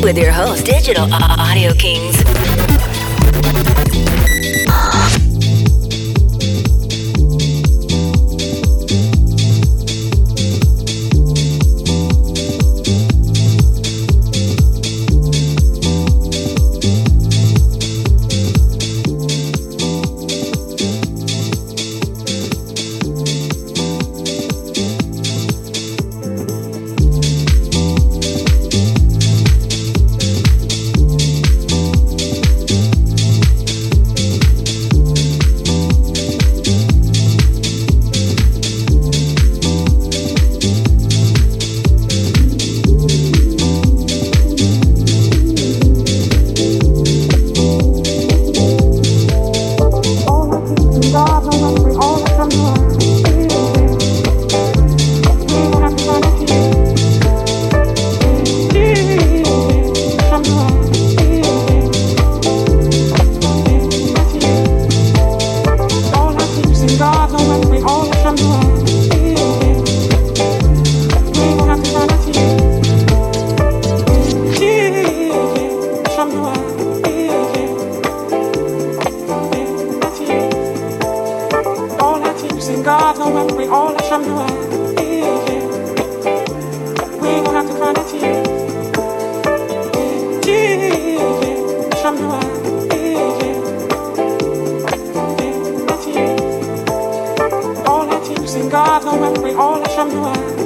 with your host, Digital Audio Kings. Missing God, no when we all are trying to yeah. Have to find a to. All God, no when we all are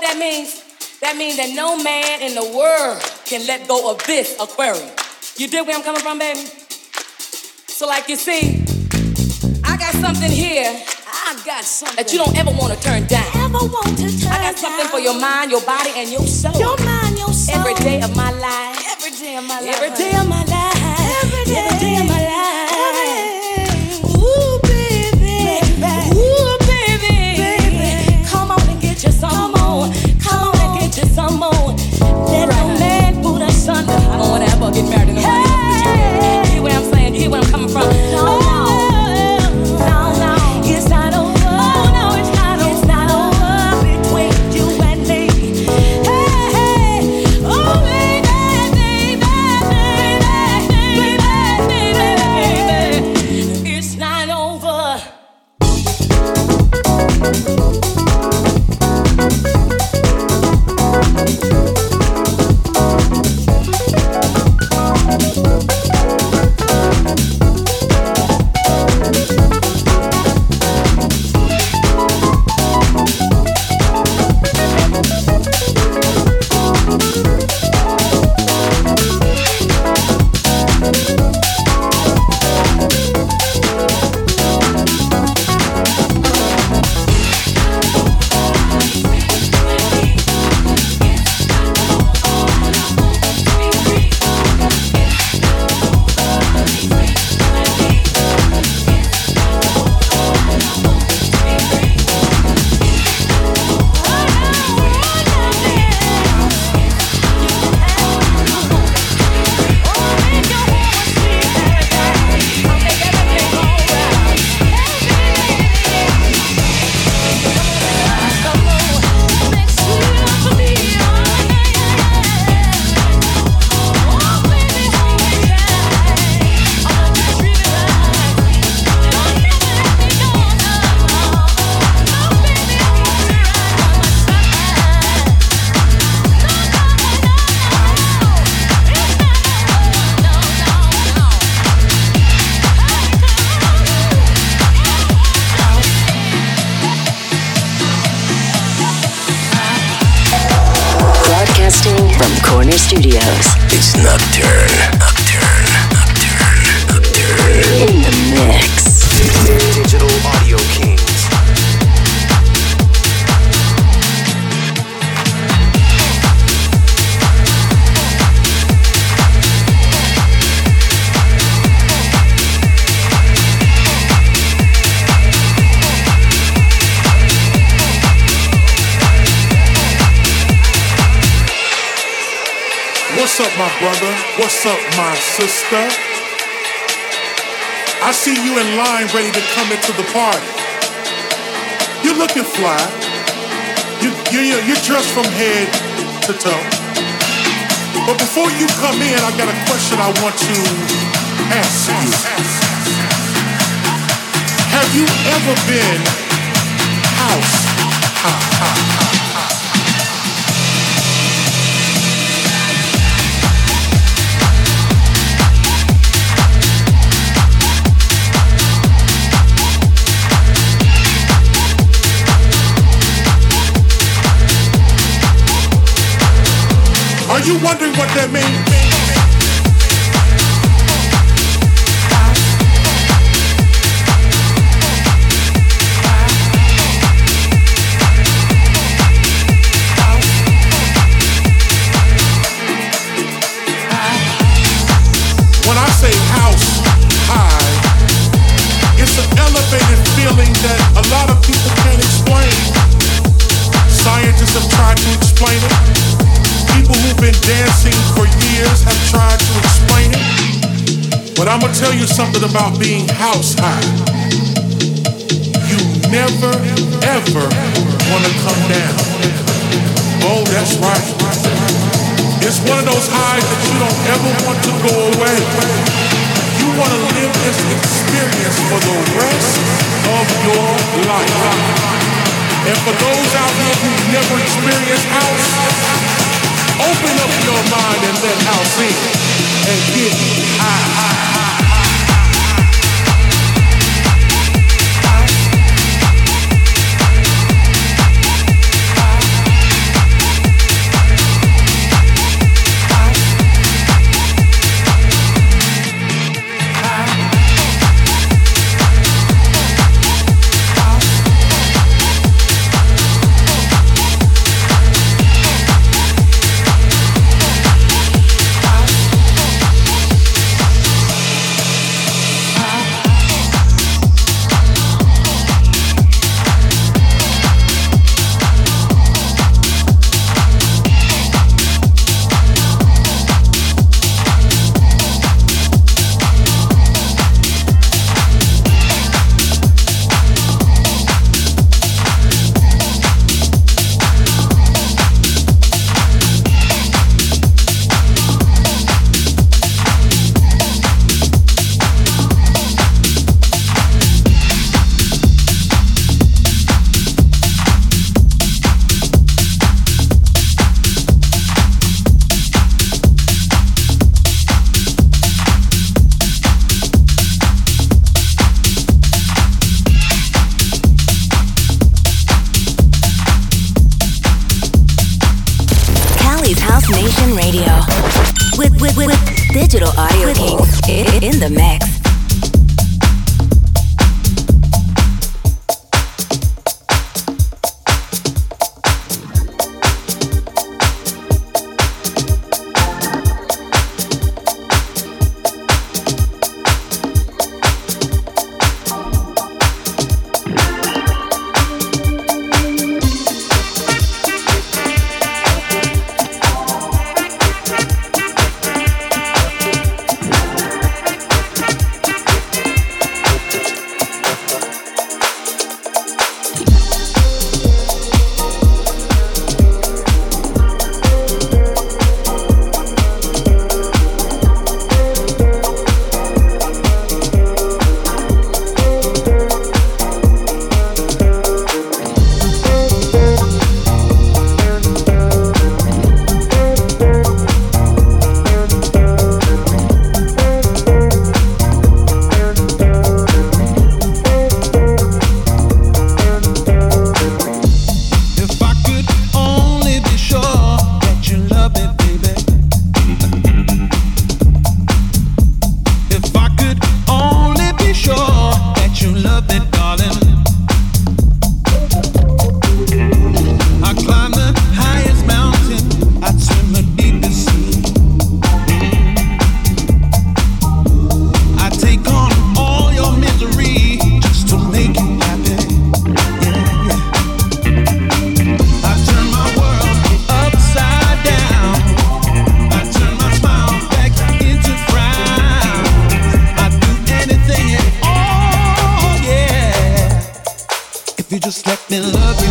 that means? That means that no man in the world can let go of this aquarium. You dig where I'm coming from, baby? So, like you see, I got something here. I got something that you don't ever want to turn down. Ever want to turn I got something down. for your mind, your body, and your soul. Your mind, your soul. Every day of my life. Every day of my life. Every day of my life. get married in the one hey. You hear what I'm saying? You hear where I'm coming from? Party. You're looking fly. You, you, you're dressed from head to toe. But before you come in, I got a question I want to ask you. Have you ever been house? You wondering what that means? Something about being house high. You never, ever wanna come down. Oh, that's right. It's one of those highs that you don't ever want to go away. You wanna live this experience for the rest of your life. And for those out there who've never experienced house, Open up your mind and let house in and get high. been looking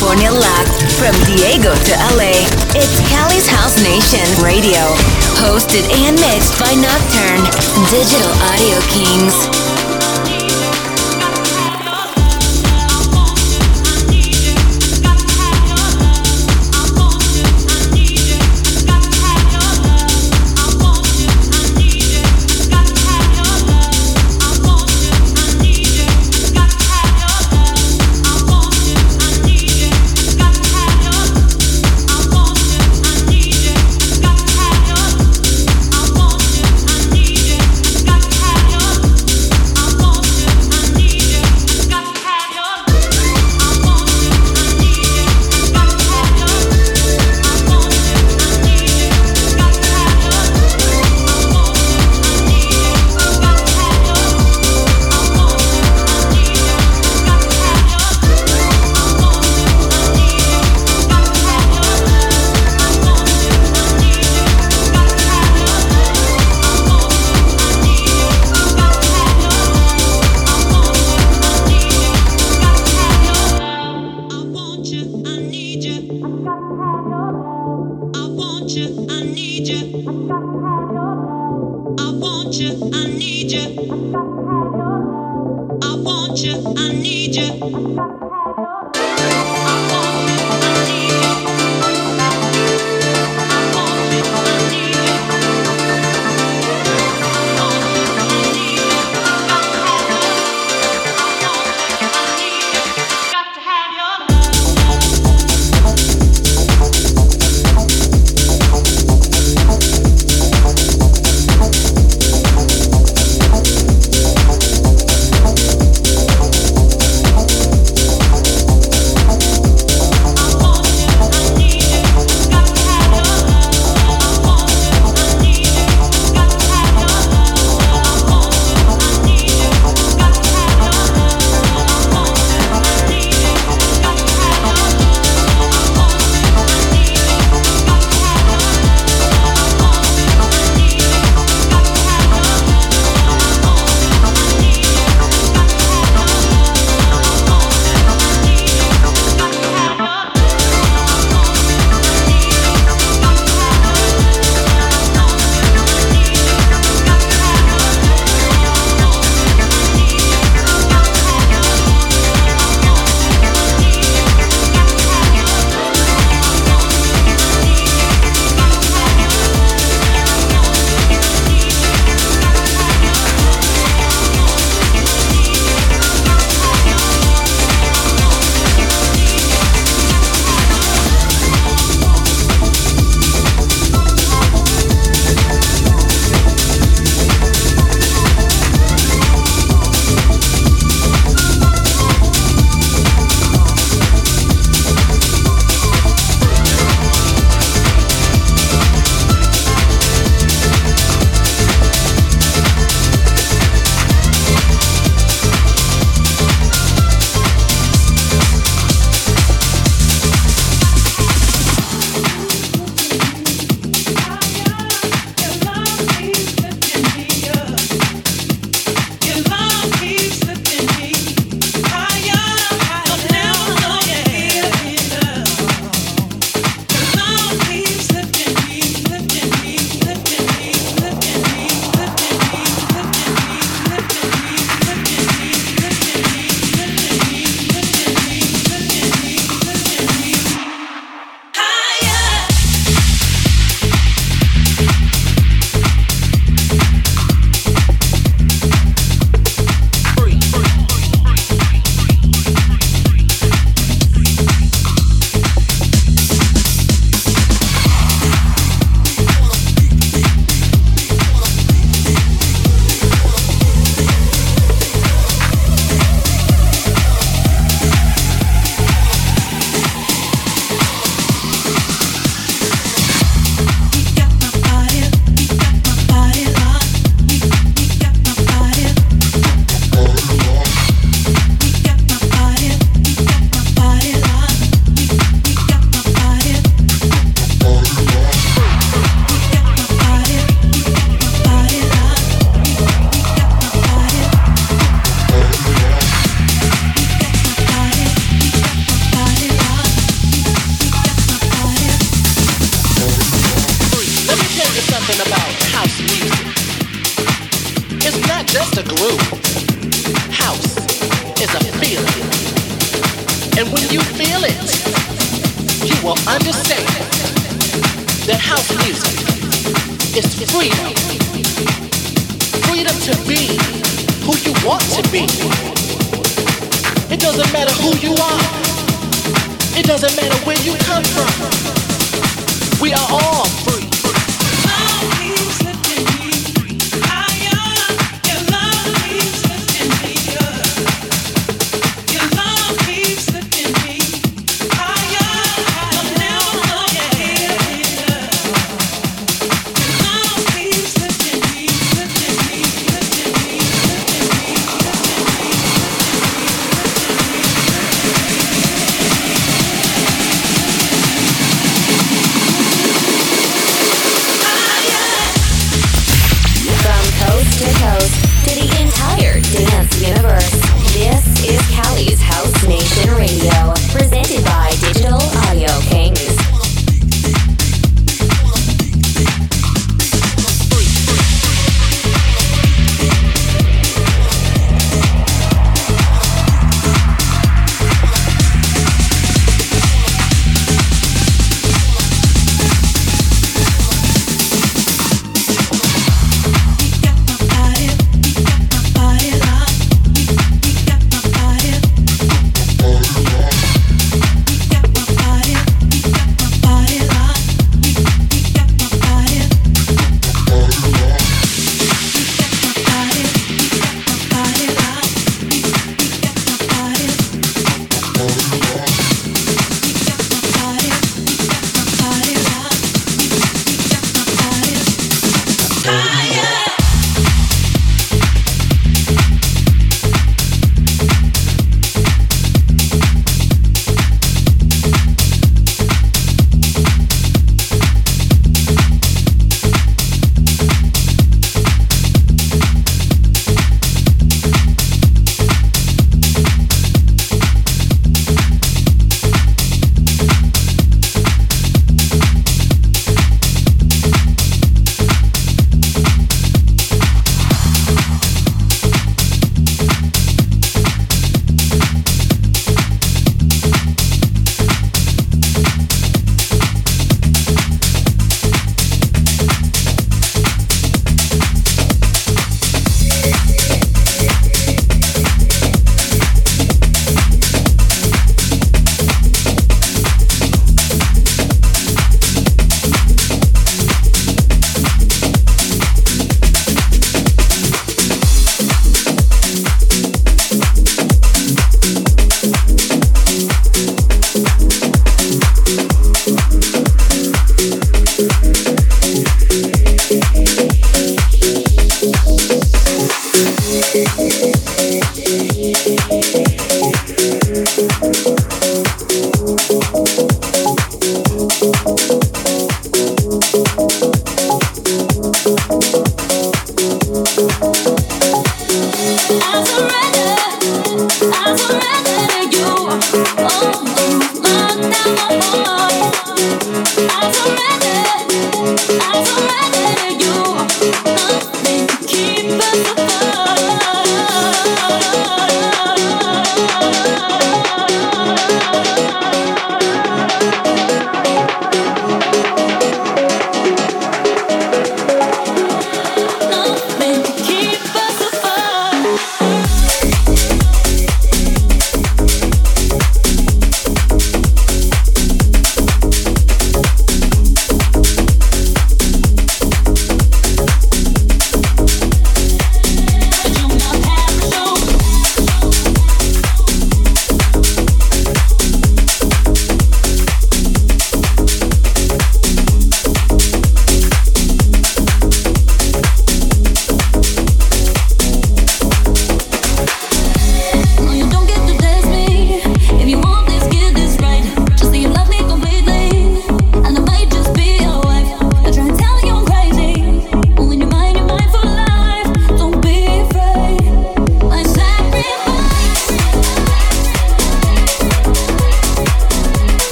California locked from Diego to LA. It's Cali's House Nation Radio, hosted and mixed by Nocturne, Digital Audio Kings.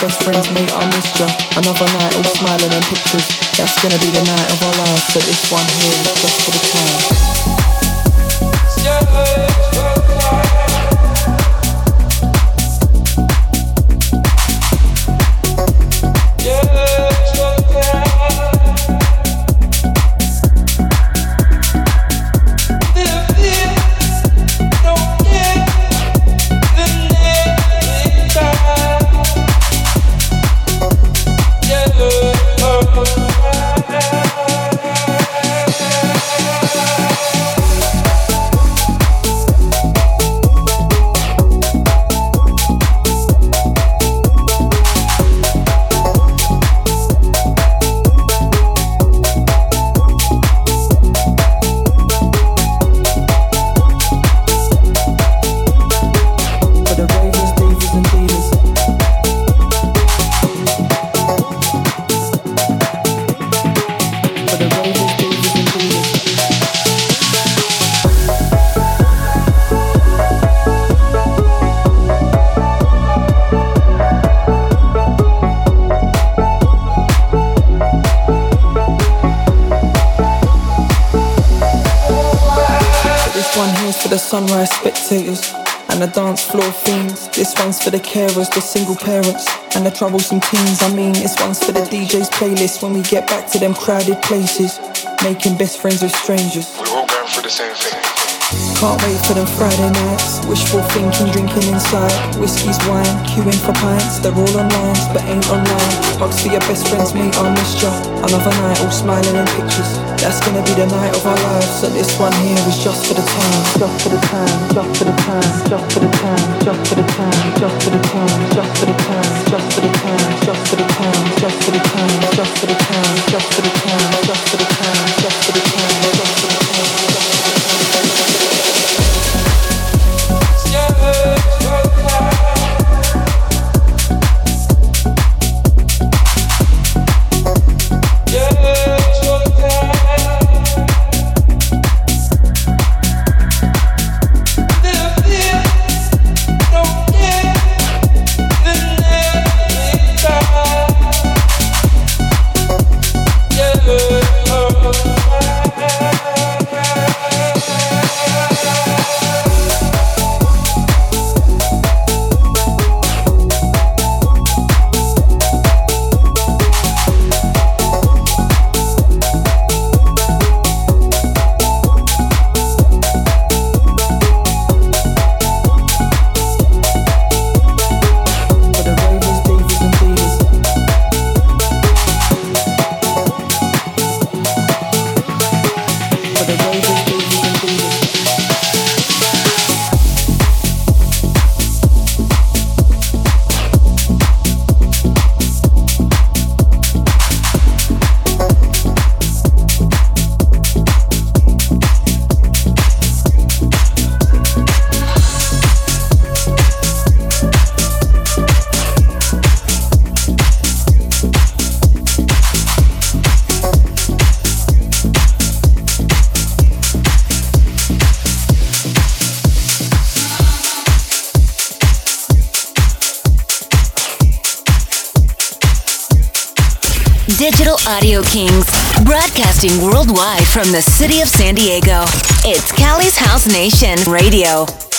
best friends made our mixture. Another night all smiling and pictures. That's gonna be the night of our lives, but this one here is just for the time. Troublesome teens. I mean, this one's for the DJ's playlist when we get back to them crowded places, making best friends with strangers. We're all going through the same thing. Can't wait for them Friday nights. Wishful thinking, drinking inside. Whiskey's wine, queuing for pints. They're all online, but ain't online. Hugs for your best friends, mate, I missed ya. Another night, all smiling in pictures. That's gonna be the night of our lives. So this one here is just for the time, just for the time, just for the time, just for the time, just for the time, just for the time, just for the time, just for the time, just for the time, just for the time, just for the time, just for the time, just for the time, just for the time. Worldwide from the city of San Diego. It's Cali's House Nation Radio.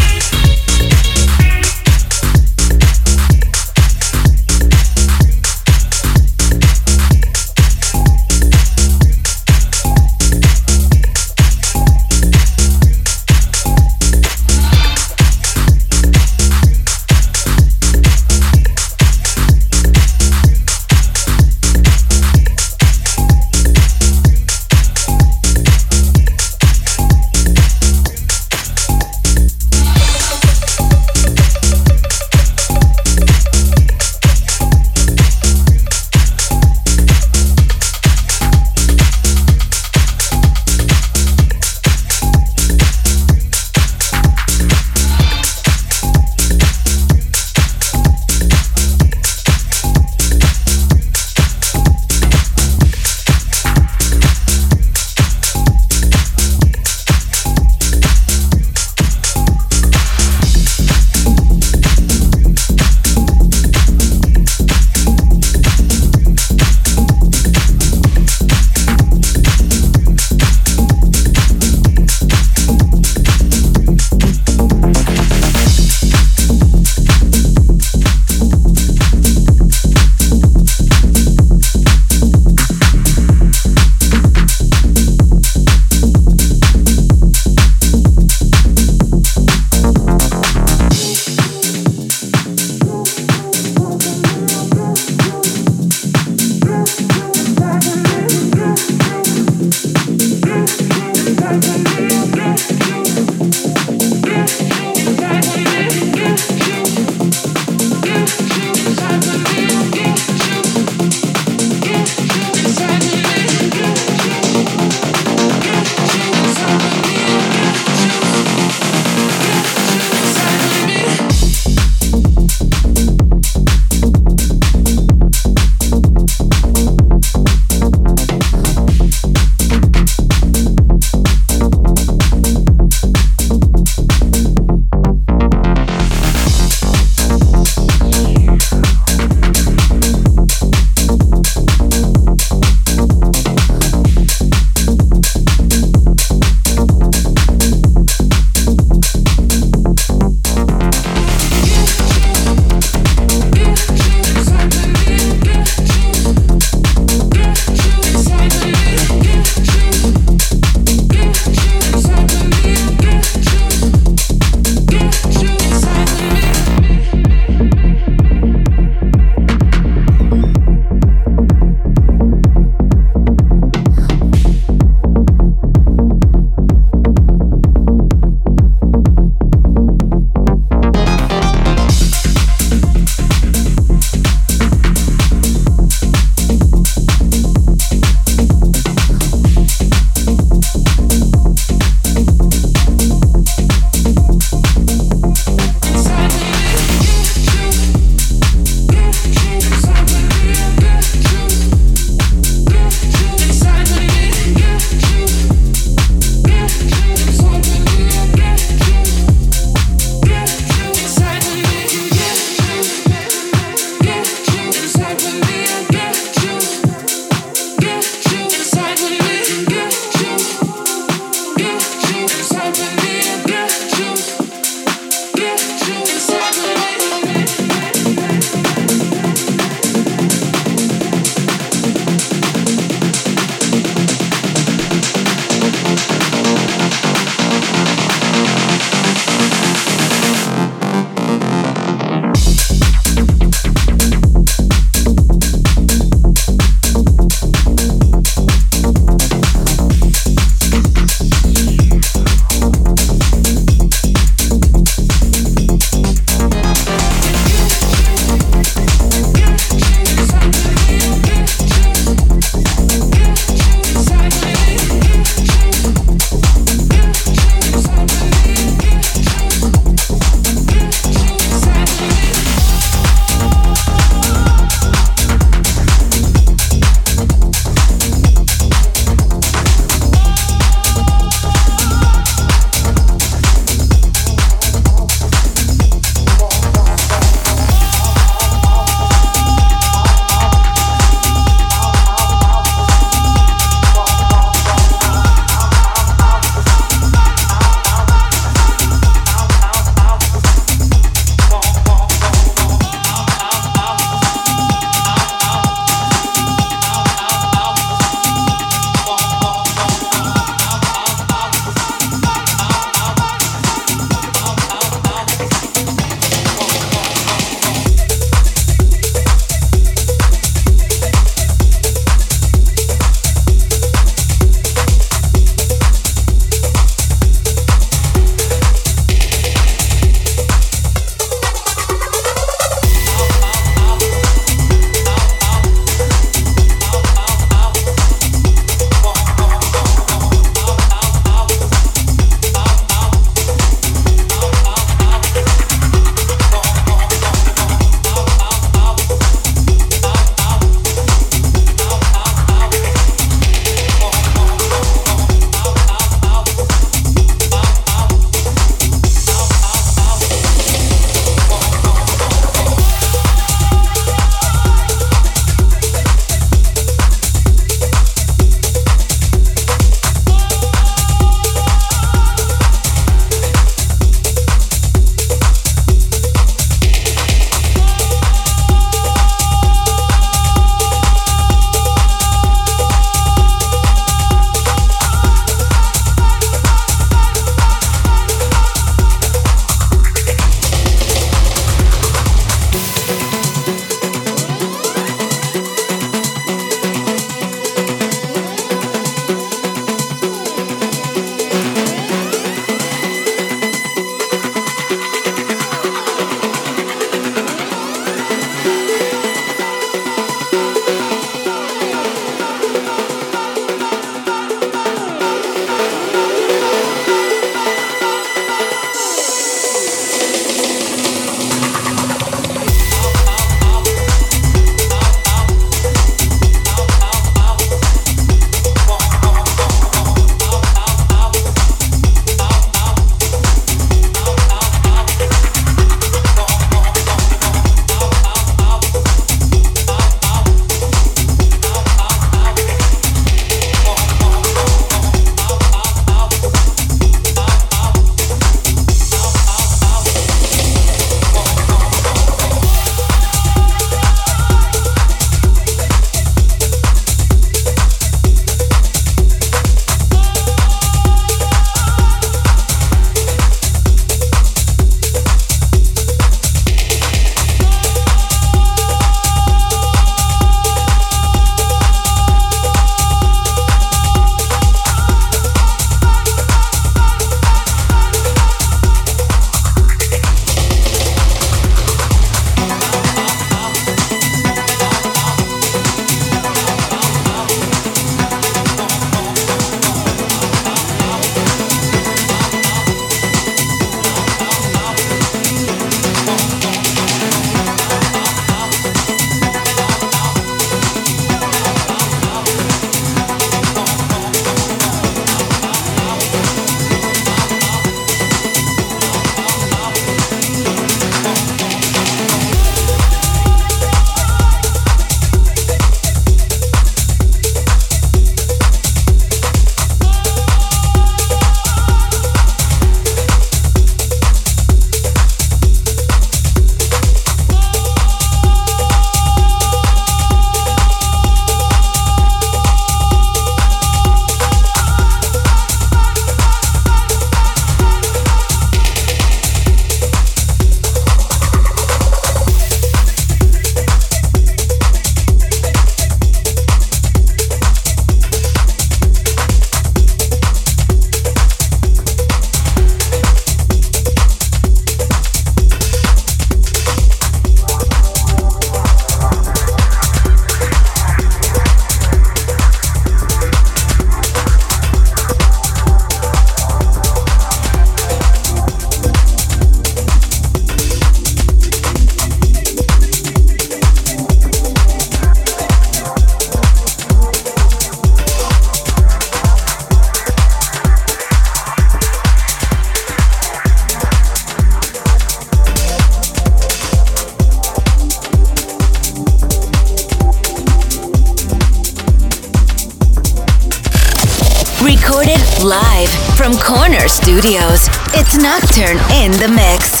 Nocturne in the Mix.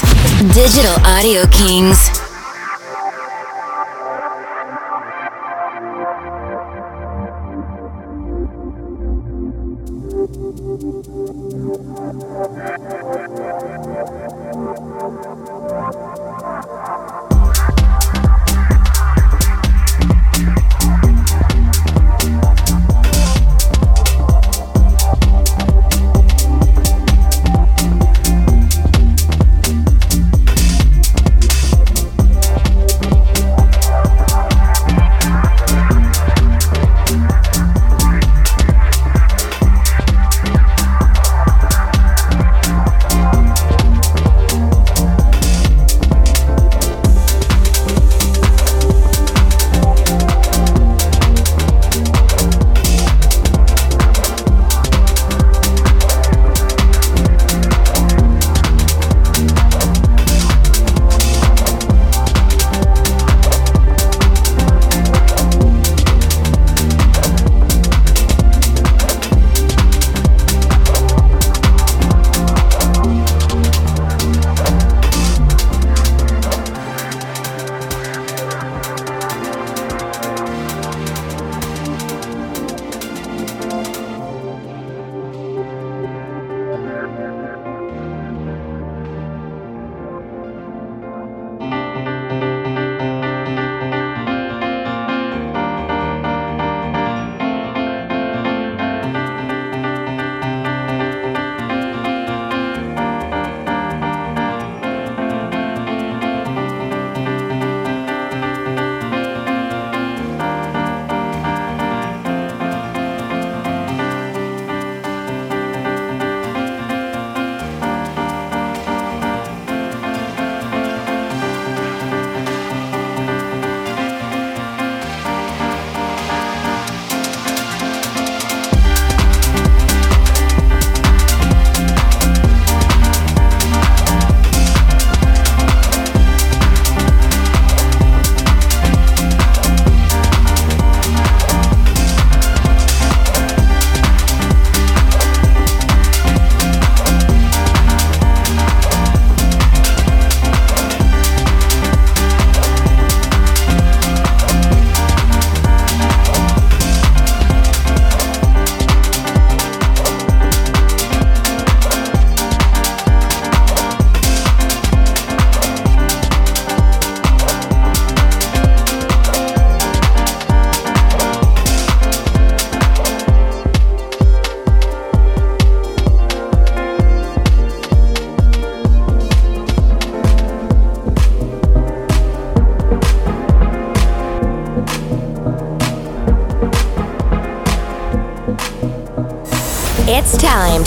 Digital Audio Kings.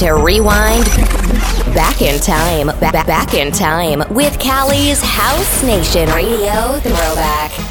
To rewind back in time, back, back in time with Cali's House Nation Radio Throwback.